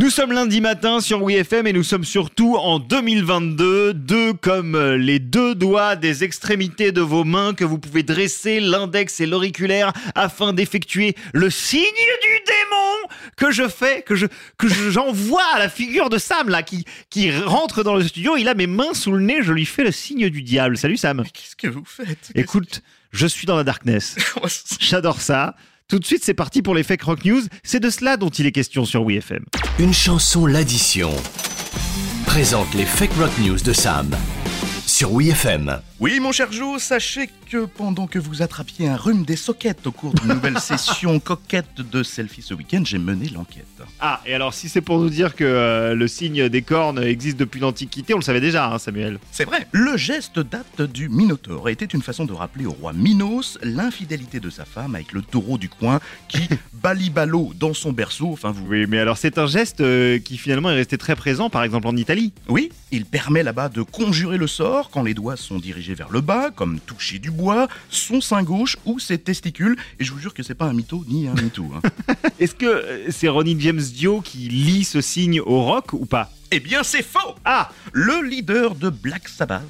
Nous sommes lundi matin sur WeFM et nous sommes surtout en 2022, deux comme les deux doigts des extrémités de vos mains que vous pouvez dresser l'index et l'auriculaire afin d'effectuer le signe du démon que je fais, que je que je- j'envoie à la figure de Sam là qui qui rentre dans le studio, il a mes mains sous le nez, je lui fais le signe du diable. Salut Sam. Qu'est-ce que vous faites? Écoute, je suis dans la darkness. J'adore ça. Tout de suite, c'est parti pour les fake rock news. C'est de cela dont il est question sur WeFM. Une chanson l'addition présente les fake rock news de Sam sur WeFM. Oui, mon cher Joe, sachez que pendant que vous attrapiez un rhume des sockets au cours d'une nouvelle session coquette de selfie ce week-end, j'ai mené l'enquête. Ah, et alors si c'est pour nous dire que euh, le signe des cornes existe depuis l'Antiquité, on le savait déjà, hein, Samuel. C'est vrai, le geste date du Minotaure et était une façon de rappeler au roi Minos l'infidélité de sa femme avec le taureau du coin qui balibalo dans son berceau. Enfin, vous Oui, mais alors c'est un geste euh, qui finalement est resté très présent, par exemple en Italie. Oui, il permet là-bas de conjurer le sort quand les doigts sont dirigés vers le bas, comme toucher du bois, son sein gauche ou ses testicules. Et je vous jure que c'est pas un mytho ni un mytho. hein. Est-ce que euh, c'est Ronnie James Dio qui lit ce signe au rock ou pas? Eh bien, c'est faux. Ah. Le leader de Black Sabbath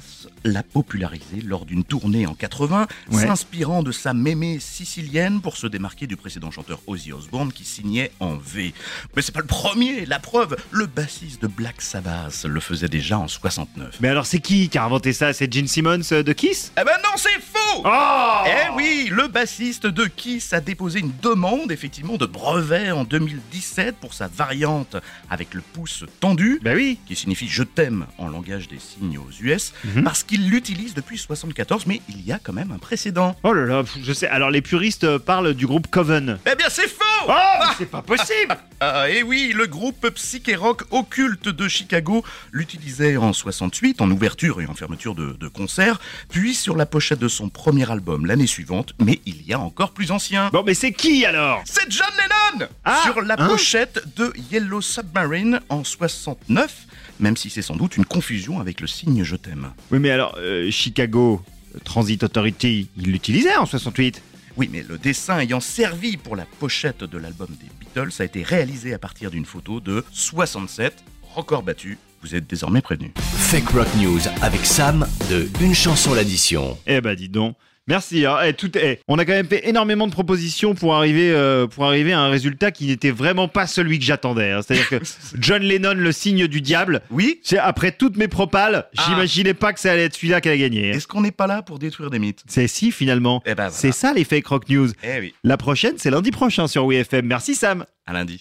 l'a popularisé lors d'une tournée en 80, Ouais. s'inspirant de sa mémé sicilienne pour se démarquer du précédent chanteur Ozzy Osbourne qui signait en V. Mais c'est pas le premier, la preuve, le bassiste de Black Sabbath le faisait déjà en 69. Mais alors c'est qui qui a inventé ça? C'est Gene Simmons euh, de Kiss? Eh ben non, c'est faux. Oh. Eh oui, le bassiste de Kiss a déposé une demande effectivement de brevet en 2017 pour sa variante avec le pouce tendu, Bah oui qui signifie je t'aime en langage des signes aux US, Mhm. parce qu'il l'utilise depuis 74, mais il y a quand même un précédent. Oh là là, je sais. Alors les puristes euh, parlent du groupe Coven. Eh bien c'est faux Oh, mais c'est pas possible Ah, et oui, le groupe psyché rock occulte de Chicago l'utilisait en 68 en ouverture et en fermeture de, de concerts, puis sur la pochette de son premier album l'année suivante, mais il y a encore plus ancien. Bon, mais c'est qui alors? C'est John Lennon Ah, Sur la hein? pochette de Yellow Submarine en 69, même si c'est sans doute une confusion avec le signe je t'aime. Oui, mais alors, euh, Chicago Transit Authority, il l'utilisait en 68 Oui, mais le dessin ayant servi pour la pochette de l'album des Beatles a été réalisé à partir d'une photo de 67, record battu. Vous êtes désormais prévenus. Fake rock news avec Sam de Une chanson l'addition. Eh bah dis donc. Merci. hein. Eh, tout, eh, on a quand même fait énormément de propositions pour arriver, euh, pour arriver à un résultat qui n'était vraiment pas celui que j'attendais. hein. C'est-à-dire que John Lennon, le signe du diable, Oui c'est après toutes mes propales, Ah. j'imaginais pas que ça allait être celui-là qui allait gagner. hein. Est-ce qu'on n'est pas là pour détruire des mythes? C'est si finalement. Eh ben voilà. C'est ça les fake rock news. Eh oui, La prochaine, c'est lundi prochain sur WeFM. Merci Sam. à lundi.